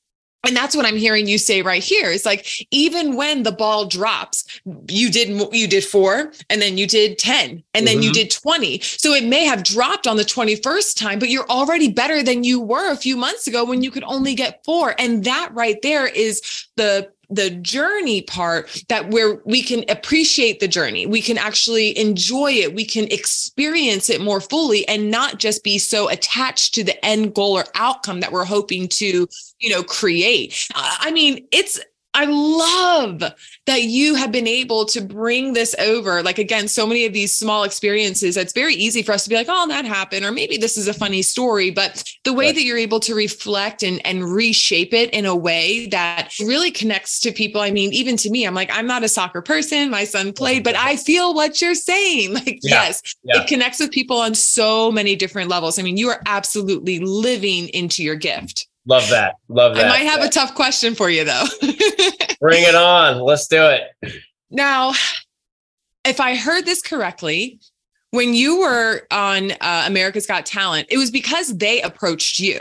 And that's what I'm hearing you say right here. It's like even when the ball drops, you did you did 4 and then you did 10 and then mm-hmm. you did 20. So it may have dropped on the 21st time, but you're already better than you were a few months ago when you could only get 4. And that right there is the the journey part that where we can appreciate the journey. We can actually enjoy it. We can experience it more fully and not just be so attached to the end goal or outcome that we're hoping to you know create. I mean it's I love that you have been able to bring this over. Like, again, so many of these small experiences, it's very easy for us to be like, oh, that happened, or maybe this is a funny story. But the way right. that you're able to reflect and, and reshape it in a way that really connects to people. I mean, even to me, I'm like, I'm not a soccer person. My son played, but I feel what you're saying. [laughs] Like, yeah. yes, yeah. it connects with people on so many different levels. I mean, you are absolutely living into your gift. Love that. Love that. I might have a tough question for you though. [laughs] Bring it on. Let's do it. Now, if I heard this correctly, when you were on uh, America's Got Talent, it was because they approached you.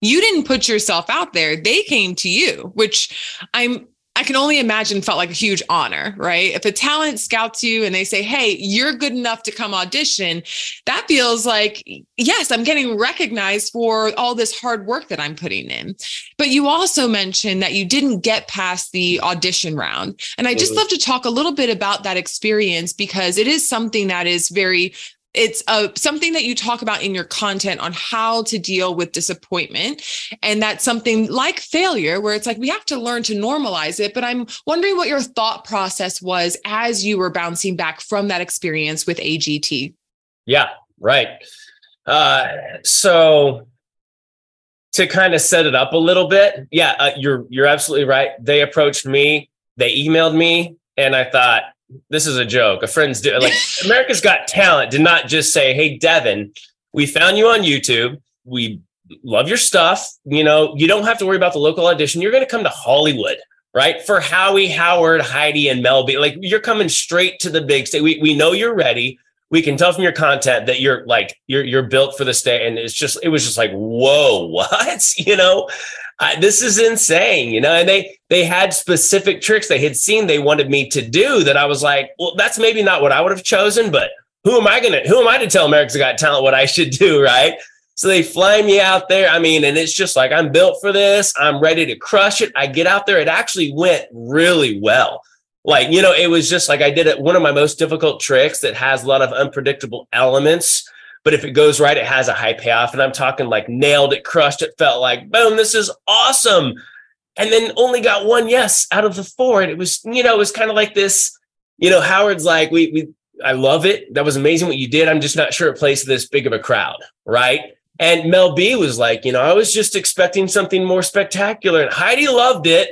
You didn't put yourself out there. They came to you, which I'm I can only imagine felt like a huge honor, right? If a talent scouts you and they say, Hey, you're good enough to come audition, that feels like, yes, I'm getting recognized for all this hard work that I'm putting in. But you also mentioned that you didn't get past the audition round. And I just mm-hmm. love to talk a little bit about that experience because it is something that is very it's a, uh, something that you talk about in your content on how to deal with disappointment. And that's something like failure, where it's like we have to learn to normalize it. But I'm wondering what your thought process was as you were bouncing back from that experience with AGT. Yeah, right. Uh, so to kind of set it up a little bit, yeah, uh, you're you're absolutely right. They approached me, they emailed me, and I thought, this is a joke. A friend's do like [laughs] America's Got Talent did not just say, "Hey, Devin, we found you on YouTube. We love your stuff. You know, you don't have to worry about the local audition. You're going to come to Hollywood." Right for Howie, Howard, Heidi, and Mel B. Like you're coming straight to the big stage. We we know you're ready. We can tell from your content that you're like you're you're built for the stage. And it's just it was just like whoa, [laughs] what you know? I, this is insane, you know. And they they had specific tricks they had seen they wanted me to do that I was like, well, that's maybe not what I would have chosen, but who am I gonna who am I to tell America's Got Talent what I should do, [laughs] right? So they fly me out there. I mean, and it's just like I'm built for this. I'm ready to crush it. I get out there. It actually went really well. Like, you know, it was just like I did it. One of my most difficult tricks that has a lot of unpredictable elements but if it goes right, it has a high payoff. And I'm talking like nailed it, crushed it, felt like, boom, this is awesome. And then only got one yes out of the four. And it was, you know, it was kind of like this, you know, Howard's like, we, we, I love it. That was amazing what you did. I'm just not sure it plays to this big of a crowd. Right. And Mel B was like, you know, I was just expecting something more spectacular. And Heidi loved it.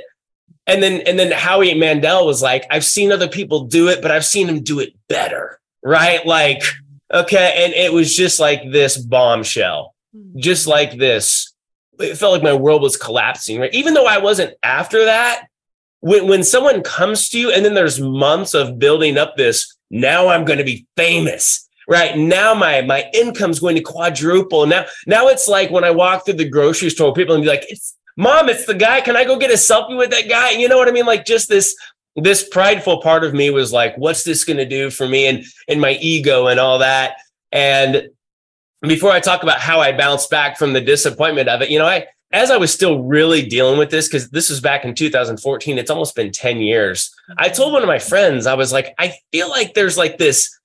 And then and then Howie Mandel was like, I've seen other people do it, but I've seen them do it better. Right. Like, okay. And it was just like this bombshell, hmm. just like this. It felt like my world was collapsing. Right. Even though I wasn't after that, when, when someone comes to you and then there's months of building up this, now I'm going to be famous right now my my income's going to quadruple now now it's like when i walk through the grocery store people and be like it's mom it's the guy can i go get a selfie with that guy you know what i mean like just this this prideful part of me was like what's this going to do for me and and my ego and all that? And before i talk about how i bounced back from the disappointment of it you know i as i was still really dealing with this because this was back in 2014 it's almost been 10 years i told one of my friends i was like i feel like there's like this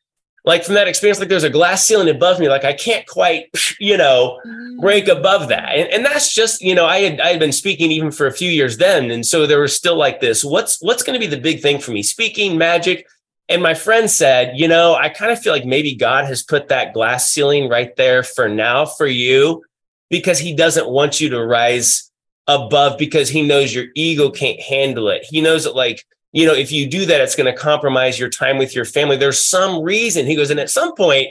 like from that experience, like there's a glass ceiling above me, like I can't quite, [laughs] you know, break mm. above that. And, and that's just, you know, I had I had been speaking even for a few years then. And so there was still like this, what's what's going to be the big thing for me? Speaking, magic. And my friend said, you know, I kind of feel like maybe God has put that glass ceiling right there for now for you because he doesn't want you to rise above because he knows your ego can't handle it. He knows that like you know, if you do that, it's going to compromise your time with your family. There's some reason. He goes, and at some point,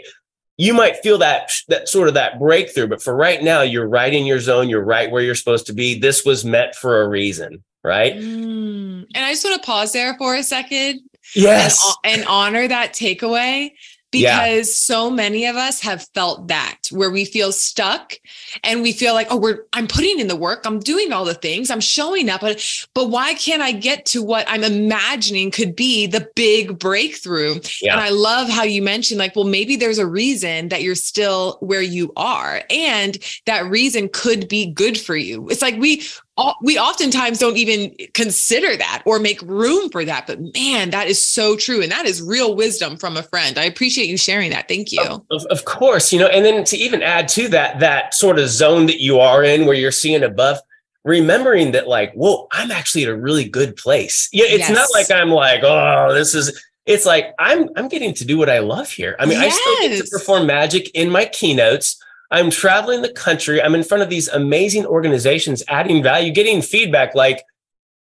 you might feel that that sort of that breakthrough, but for right now, you're right in your zone. You're right where you're supposed to be. This was meant for a reason, right? Mm. And I just want to pause there for a second. Yes, and, and honor that takeaway because yeah. so many of us have felt that where we feel stuck and we feel like oh we're i'm putting in the work i'm doing all the things i'm showing up but but why can't i get to what i'm imagining could be the big breakthrough yeah. and i love how you mentioned like well maybe there's a reason that you're still where you are and that reason could be good for you it's like we we oftentimes don't even consider that or make room for that. But man, that is so true. And that is real wisdom from a friend. I appreciate you sharing that. Thank you. Of, of course, you know, and then to even add to that, that sort of zone that you are in where you're seeing above, remembering that like, whoa, I'm actually at a really good place. Yeah. It's yes. not like I'm like, oh, this is, it's like I'm I'm getting to do what I love here. I mean, yes. I still get to perform magic in my keynotes. I'm traveling the country. I'm in front of these amazing organizations, adding value, getting feedback like,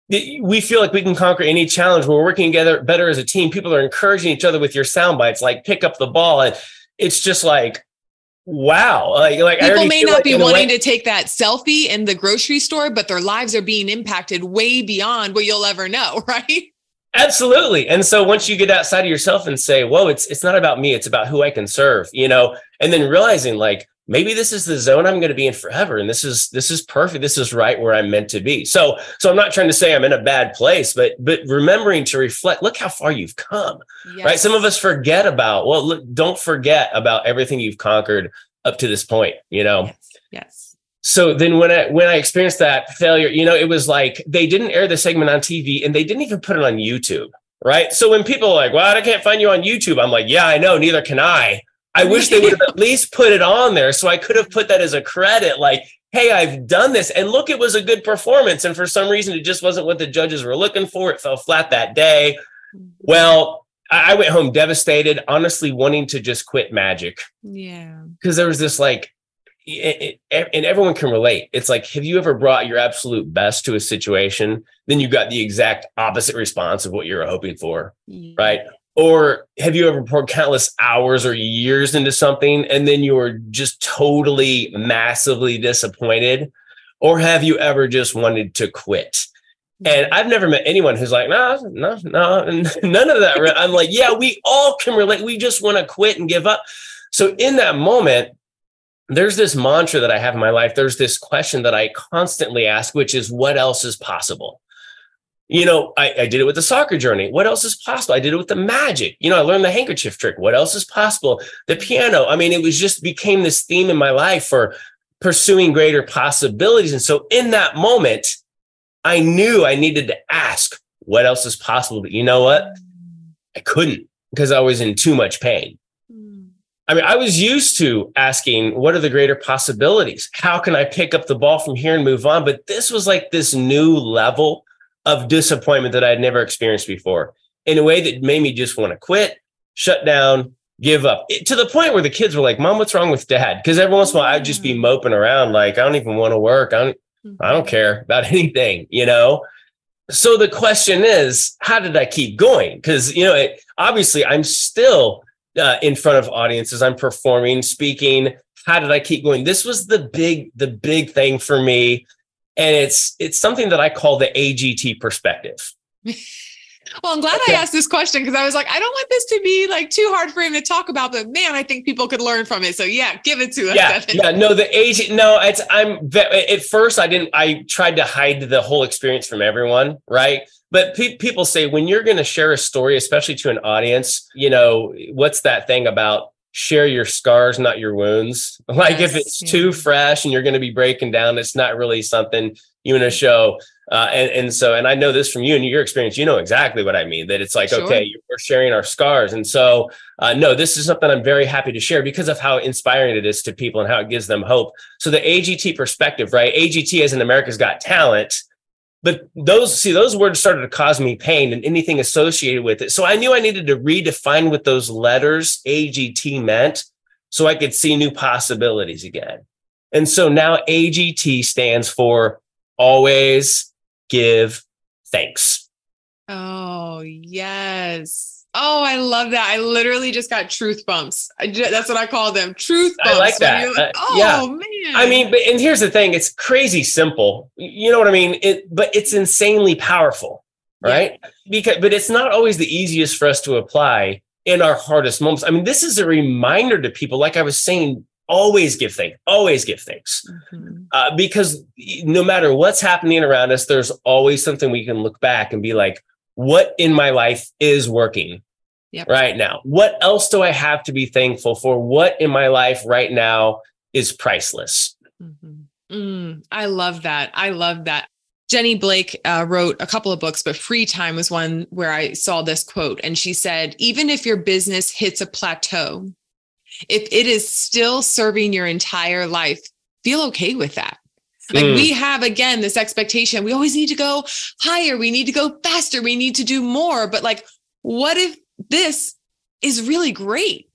we feel like we can conquer any challenge. We're working together better as a team. People are encouraging each other with your sound bites, like pick up the ball. And it's just like, wow. Like, like people may not like be wanting way- to take that selfie in the grocery store, but their lives are being impacted way beyond what you'll ever know, [laughs] right? Absolutely. And so once you get outside of yourself and say, whoa, it's it's not about me, it's about who I can serve, you know, and then realizing like maybe this is the zone I'm going to be in forever. And this is this is perfect. This is right where I'm meant to be. So so I'm not trying to say I'm in a bad place, but but remembering to reflect, look how far you've come. Yes. Right. Some of us forget about, well, look, don't forget about everything you've conquered up to this point, you know? Yes. yes. So then when I when I experienced that failure, you know, it was like they didn't air the segment on TV and they didn't even put it on YouTube. Right. So when people are like, well, I can't find you on YouTube, I'm like, yeah, I know, neither can I. I wish they would have at [laughs] least put it on there. So I could have put that as a credit, like, hey, I've done this. And look, it was a good performance. And for some reason, it just wasn't what the judges were looking for. It fell flat that day. Well, I went home devastated, honestly, wanting to just quit magic. Yeah. Because there was this like, it, it, and everyone can relate. It's like, have you ever brought your absolute best to a situation? Then you got the exact opposite response of what you were hoping for, yeah. right? Or have you ever poured countless hours or years into something and then you're just totally massively disappointed? Or have you ever just wanted to quit? And I've never met anyone who's like, no, no, no, none of that. I'm like, yeah, we all can relate. We just want to quit and give up. So in that moment, there's this mantra that I have in my life. There's this question that I constantly ask, which is, what else is possible? You know, I, I, did it with the soccer journey. What else is possible? I did it with the magic. You know, I learned the handkerchief trick. What else is possible? The piano. I mean, it was just became this theme in my life for pursuing greater possibilities. And so in that moment, I knew I needed to ask what else is possible. But you know what? Mm. I couldn't because I was in too much pain. Mm. I mean, I was used to asking, what are the greater possibilities? How can I pick up the ball from here and move on? But this was like this new level of disappointment that I had never experienced before in a way that made me just want to quit, shut down, give up it, to the point where the kids were like, Mom, what's wrong with dad? Because every once in a while I'd just be moping around, like, I don't even want to work. I don't, I don't care about [laughs] anything, you know? So the question is, how did I keep going? Because, you know, it, obviously I'm still uh, in front of audiences, I'm performing, speaking. How did I keep going? This was the big, the big thing for me. And it's it's something that I call the AGT perspective. [laughs] Well, I'm glad okay. I asked this question because I was like, I don't want this to be like too hard for him to talk about, but man, I think people could learn from it. So yeah, give it to us. Yeah, yeah. No, the age. No, it's I'm at first I didn't. I tried to hide the whole experience from everyone, right? But pe- people say when you're going to share a story, especially to an audience, you know, what's that thing about share your scars, not your wounds. [laughs] Like yes, if it's yeah. too fresh and you're going to be breaking down, it's not really something you want to show. Uh, and, and so, and I know this from you and your experience, you know exactly what I mean, that it's like, sure. okay, we're sharing our scars. And so, uh, no, this is something I'm very happy to share because of how inspiring it is to people and how it gives them hope. So the AGT perspective, right? AGT as in America's Got Talent, but those, see, those words started to cause me pain and anything associated with it. So I knew I needed to redefine what those letters AGT meant so I could see new possibilities again. And so now AGT stands for always give thanks. Oh, yes. Oh, I love that. I literally just got truth bumps. Just, that's what I call them. Truth bumps. I like that. Like, uh, oh, yeah. man. I mean, but, and here's the thing it's crazy simple. You know what I mean? It, but it's insanely powerful, right? Yeah. Because, but it's not always the easiest for us to apply in our hardest moments. I mean, this is a reminder to people, like I was saying always give thanks always give thanks mm-hmm. uh, because no matter what's happening around us there's always something we can look back and be like what in my life is working yep. right now what else do i have to be thankful for what in my life right now is priceless mm-hmm. mm, i love that i love that Jenny Blake uh, wrote a couple of books, but Free Time was one where I saw this quote. And she said, Even if your business hits a plateau, if it is still serving your entire life, feel okay with that. Like mm. we have again this expectation, we always need to go higher, we need to go faster, we need to do more. But like, what if this is really great?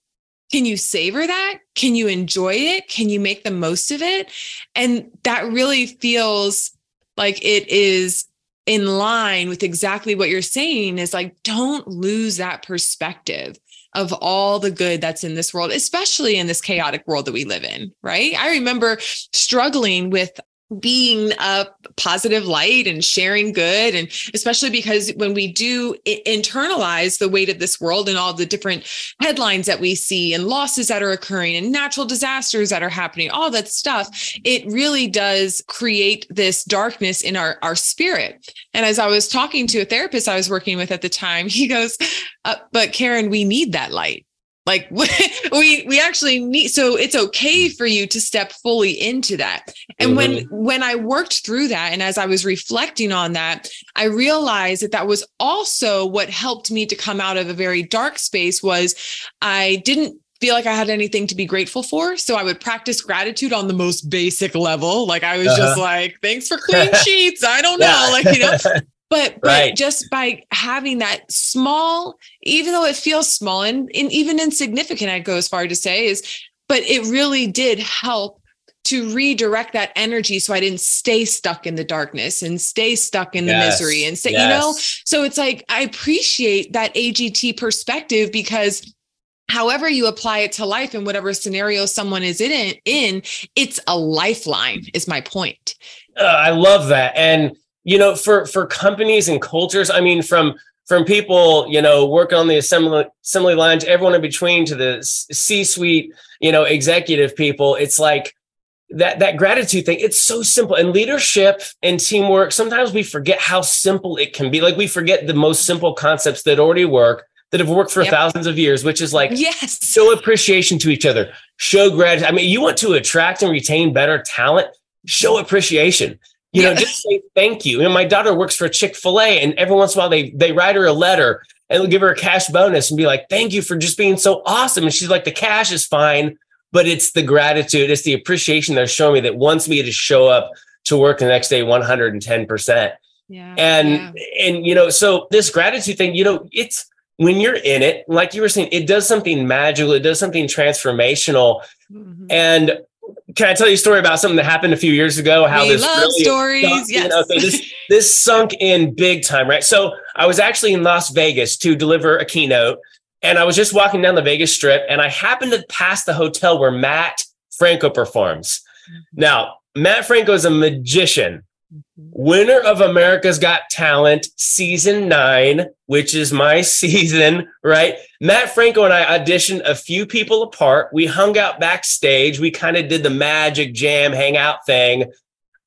Can you savor that? Can you enjoy it? Can you make the most of it? And that really feels like it is in line with exactly what you're saying is like, don't lose that perspective of all the good that's in this world, especially in this chaotic world that we live in, right? I remember struggling with being a positive light and sharing good. And especially because when we do internalize the weight of this world and all the different headlines that we see and losses that are occurring and natural disasters that are happening all that stuff it really does create this darkness in our our spirit. And as i was talking to a therapist i was working with at the time [laughs] he goes uh, but karen we need that light like [laughs] we we actually need so it's okay for you to step fully into that and mm-hmm. when when i worked through that and as i was reflecting on that i realized that that was also what helped me to come out of a very dark space was i didn't feel like I had anything to be grateful for. So I would practice gratitude on the most basic level. Like I was uh-huh. just like, thanks for [laughs] clean sheets. I don't know. Like, you know, [laughs] but, but right. just by having that small, even though it feels small and, and even insignificant, I'd go as far to say is, but it really did help to redirect that energy so I didn't stay stuck in the darkness and stay stuck in yes. the misery and say, yes. you know, so it's like I appreciate that AGT perspective because however you apply it to life and whatever scenario someone is in in, it's a lifeline, is my point. Uh, I love that. And you know, for for companies and cultures, I mean, from from people, you know, working on the assembly assembly lines, everyone in between to the C-suite, you know, executive people, it's like that that gratitude thing. It's so simple. And leadership and teamwork, sometimes we forget how simple it can be. Like we forget the most simple concepts that already work that have worked for yep. thousands of years, which is like yes, show appreciation to each other, show gratitude. I mean, you want to attract and retain better talent, show appreciation you know, just say thank you. And my daughter works for Chick Fil A, and every once in a while they they write her a letter and give her a cash bonus and be like, "Thank you for just being so awesome." And she's like, "The cash is fine, but it's the gratitude, it's the appreciation they're showing me that wants me to show up to work the next day 110 percent." Yeah. And yeah. and you know, so this gratitude thing, you know, it's when you're in it, like you were saying, it does something magical, it does something transformational. Mm-hmm. And can I tell you a story about something that happened a few years ago? How we this love really stories. Sunk, yes. You know, so this this sunk in big time, right? So I was actually in Las Vegas to deliver a keynote, and I was just walking down the Vegas Strip, and I happened to pass the hotel where Mat Franco performs. Mm-hmm. Now, Mat Franco is a magician winner of America's Got Talent season nine, which is my [laughs] season, right? Mat Franco and I auditioned a few people apart. We hung out backstage. We kind of did the magic jam hangout thing.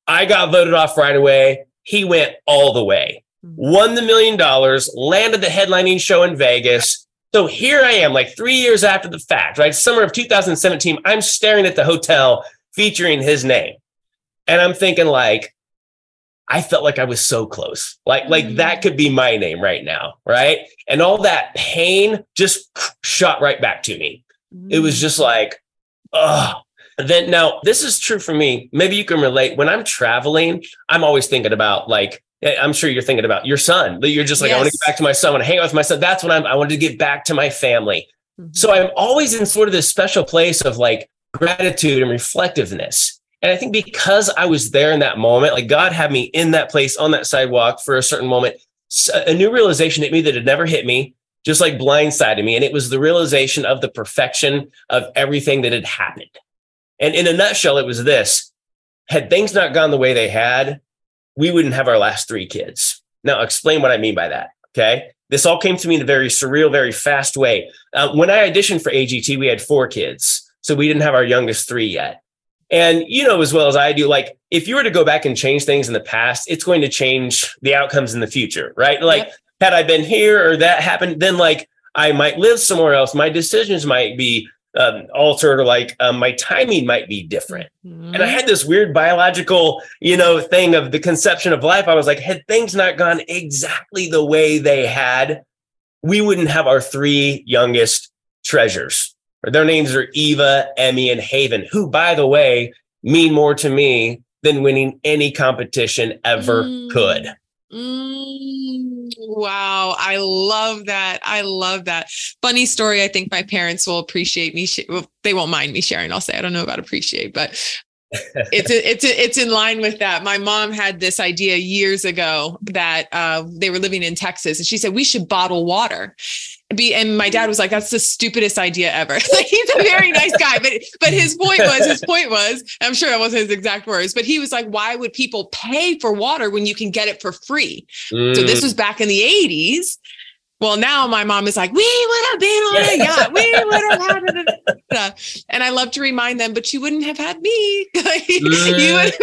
I got voted off right away. He went all the way, hmm. won the million dollars, landed the headlining show in Vegas. So here I am, like three years after the fact, right? Summer of 2017, I'm staring at the hotel featuring his name. And I'm thinking, like, I felt like I was so close. Like, mm-hmm. like mm. that could be my name right now. Right. And all that pain just shot right back to me. Mm-hmm. It was mm. just like, oh. Then now this is true for me. Maybe you can relate. When I'm traveling, I'm always thinking about like, I'm sure you're thinking about your son. You're just like, yes. I want to get back to my son. I want to hang out with my son. That's when I'm, I wanted to get back to my family. Mm-hmm. So I'm always in sort of this special place of like gratitude and reflectiveness. And I think because I was there in that moment, like God had me in that place on that sidewalk for a certain moment, a new realization hit me that had never hit me, just like blindsided me. And it was the realization of the perfection of everything that had happened. And in a nutshell, it was this had things not gone the way they had, we wouldn't have our last three kids. Now, explain what I mean by that. Okay. This all came to me in a very surreal, very fast way. Uh, when I auditioned for AGT, we had four kids. So we didn't have our youngest three yet. And you know as well as I do, like if you were to go back and change things in the past, it's going to change the outcomes in the future, right? Like yep. had I been here or that happened, then like I might live somewhere else. My decisions might be um, altered or like um, my timing might be different. Mm-hmm. And I had this weird biological, you know, thing of the conception of life. I was like, had things not gone exactly the way they had, we wouldn't have our three youngest treasures their names are Eva, Emmy, and Haven, who, by the way, mean more to me than winning any competition ever mm. could. Mm, wow. I love that. I love that. Funny story. I think my parents will appreciate me. Sh- well, they won't mind me sharing. I'll say, I don't know about appreciate, but [laughs] it's a, it's a, it's in line with that. My mom had this idea years ago that uh, they were living in Texas, and she said we should bottle water be and my dad was like that's the stupidest idea ever. [laughs] Like he's a very nice guy but but his point was his point was i'm sure that wasn't his exact words but he was like why would people pay for water when you can get it for free? Mm. so this was back in the 80s well now my mom is like we would have been on a yacht. We would have had it. [laughs] And i love to remind them but you wouldn't have had me. [laughs] Mm. you would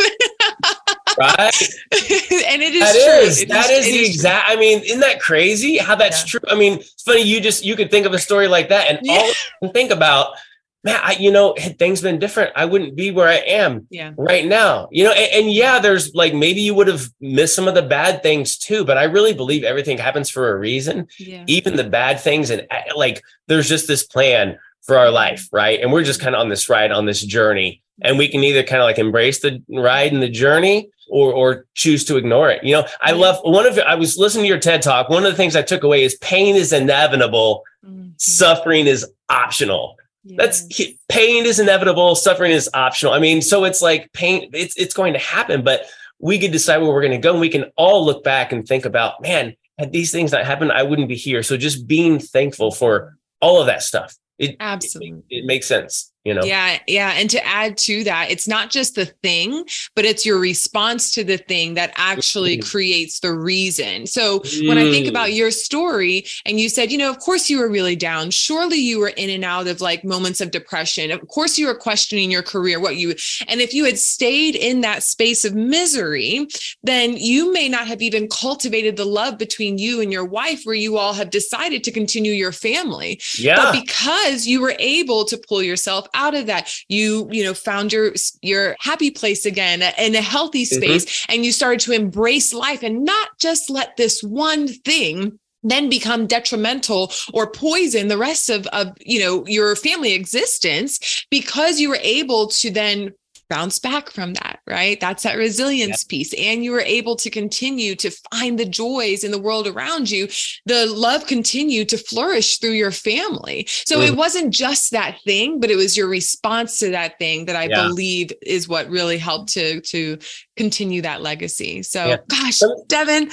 right? [laughs] and it is that true. Is, that is, is the exact. True. I mean, isn't that crazy? How that's yeah. true. I mean, it's funny. You just you could think of a story like that, and yeah. all think about. Man, I, you know, had things been different, I wouldn't be where I am yeah. right now. You know, and, and yeah, there's like maybe you would have missed some of the bad things too, but I really believe everything happens for a reason. Yeah. Even the bad things, and uh, like there's just this plan for our life, right? And we're just kind of on this ride, on this journey, and we can either kind of like embrace the ride and the journey, or or choose to ignore it. You know, I love one of I was listening to your TED talk. One of the things I took away is pain is inevitable, mm-hmm. suffering is optional. Yes. That's pain is inevitable, suffering is optional. I mean, so it's like pain, it's it's going to happen, but we can decide where we're going to go and we can all look back and think about, man, had these things not happened, I wouldn't be here. So just being thankful for all of that stuff. It absolutely it, it makes sense you know yeah yeah and to add to that it's not just the thing but it's your response to the thing that actually mm. creates the reason so mm. when i think about mm. your story and you said you know of course you were really down surely you were in and out of like moments of depression of course you were questioning your career what you and if you had stayed in that space of misery then you may not have even cultivated the love between you and your wife where you all have decided to continue your family yeah but because you were able to pull yourself out of that you you know found your your happy place again in a healthy mm-hmm. space mm-hmm. and you started to embrace life and not just let this one thing then become detrimental or poison the rest of, of you know your family existence because you were able to then bounce back from that, right? That's that resilience yep. piece. And you were able to continue to find the joys in the world around you. The love continued to flourish through your family. So mm. it wasn't just that thing, but it was your response to that thing that I yeah. believe is what really helped to to continue that legacy. So yeah. gosh, Devin.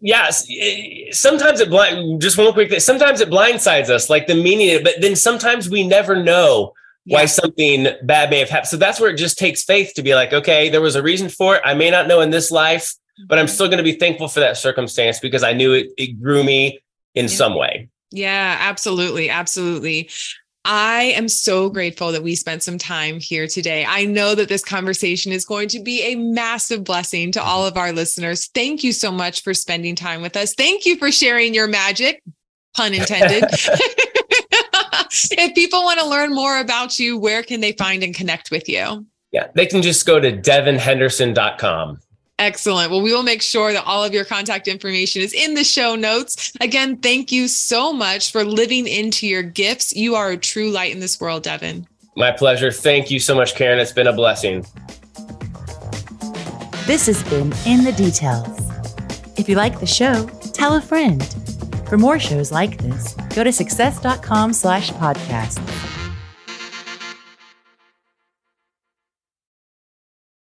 Yes. Sometimes it blind just one quick thing. Sometimes it blindsides us, like the meaning, but then sometimes we never know why something bad may have happened. So that's where it just takes faith to be like, okay, there was a reason for it. I may not know in this life, but I'm mm-hmm. still going to be thankful for that circumstance because I knew it, it grew me in yeah. some way. Yeah, absolutely. Absolutely. I am so grateful that we spent some time here today. I know that this conversation is going to be a massive blessing to all of our listeners. Thank you so much for spending time with us. Thank you for sharing your magic, pun intended. [laughs] [laughs] if people want to learn more about you, where can they find and connect with you? Yeah, they can just go to devinhenderson.com. Excellent. Well, we will make sure that all of your contact information is in the show notes. Again, thank you so much for living into your gifts. You are a true light in this world, Devin. My pleasure. Thank you so much, Karen. It's been a blessing. This has been In the Details. If you like the show, tell a friend. For more shows like this, go to success.com slash podcast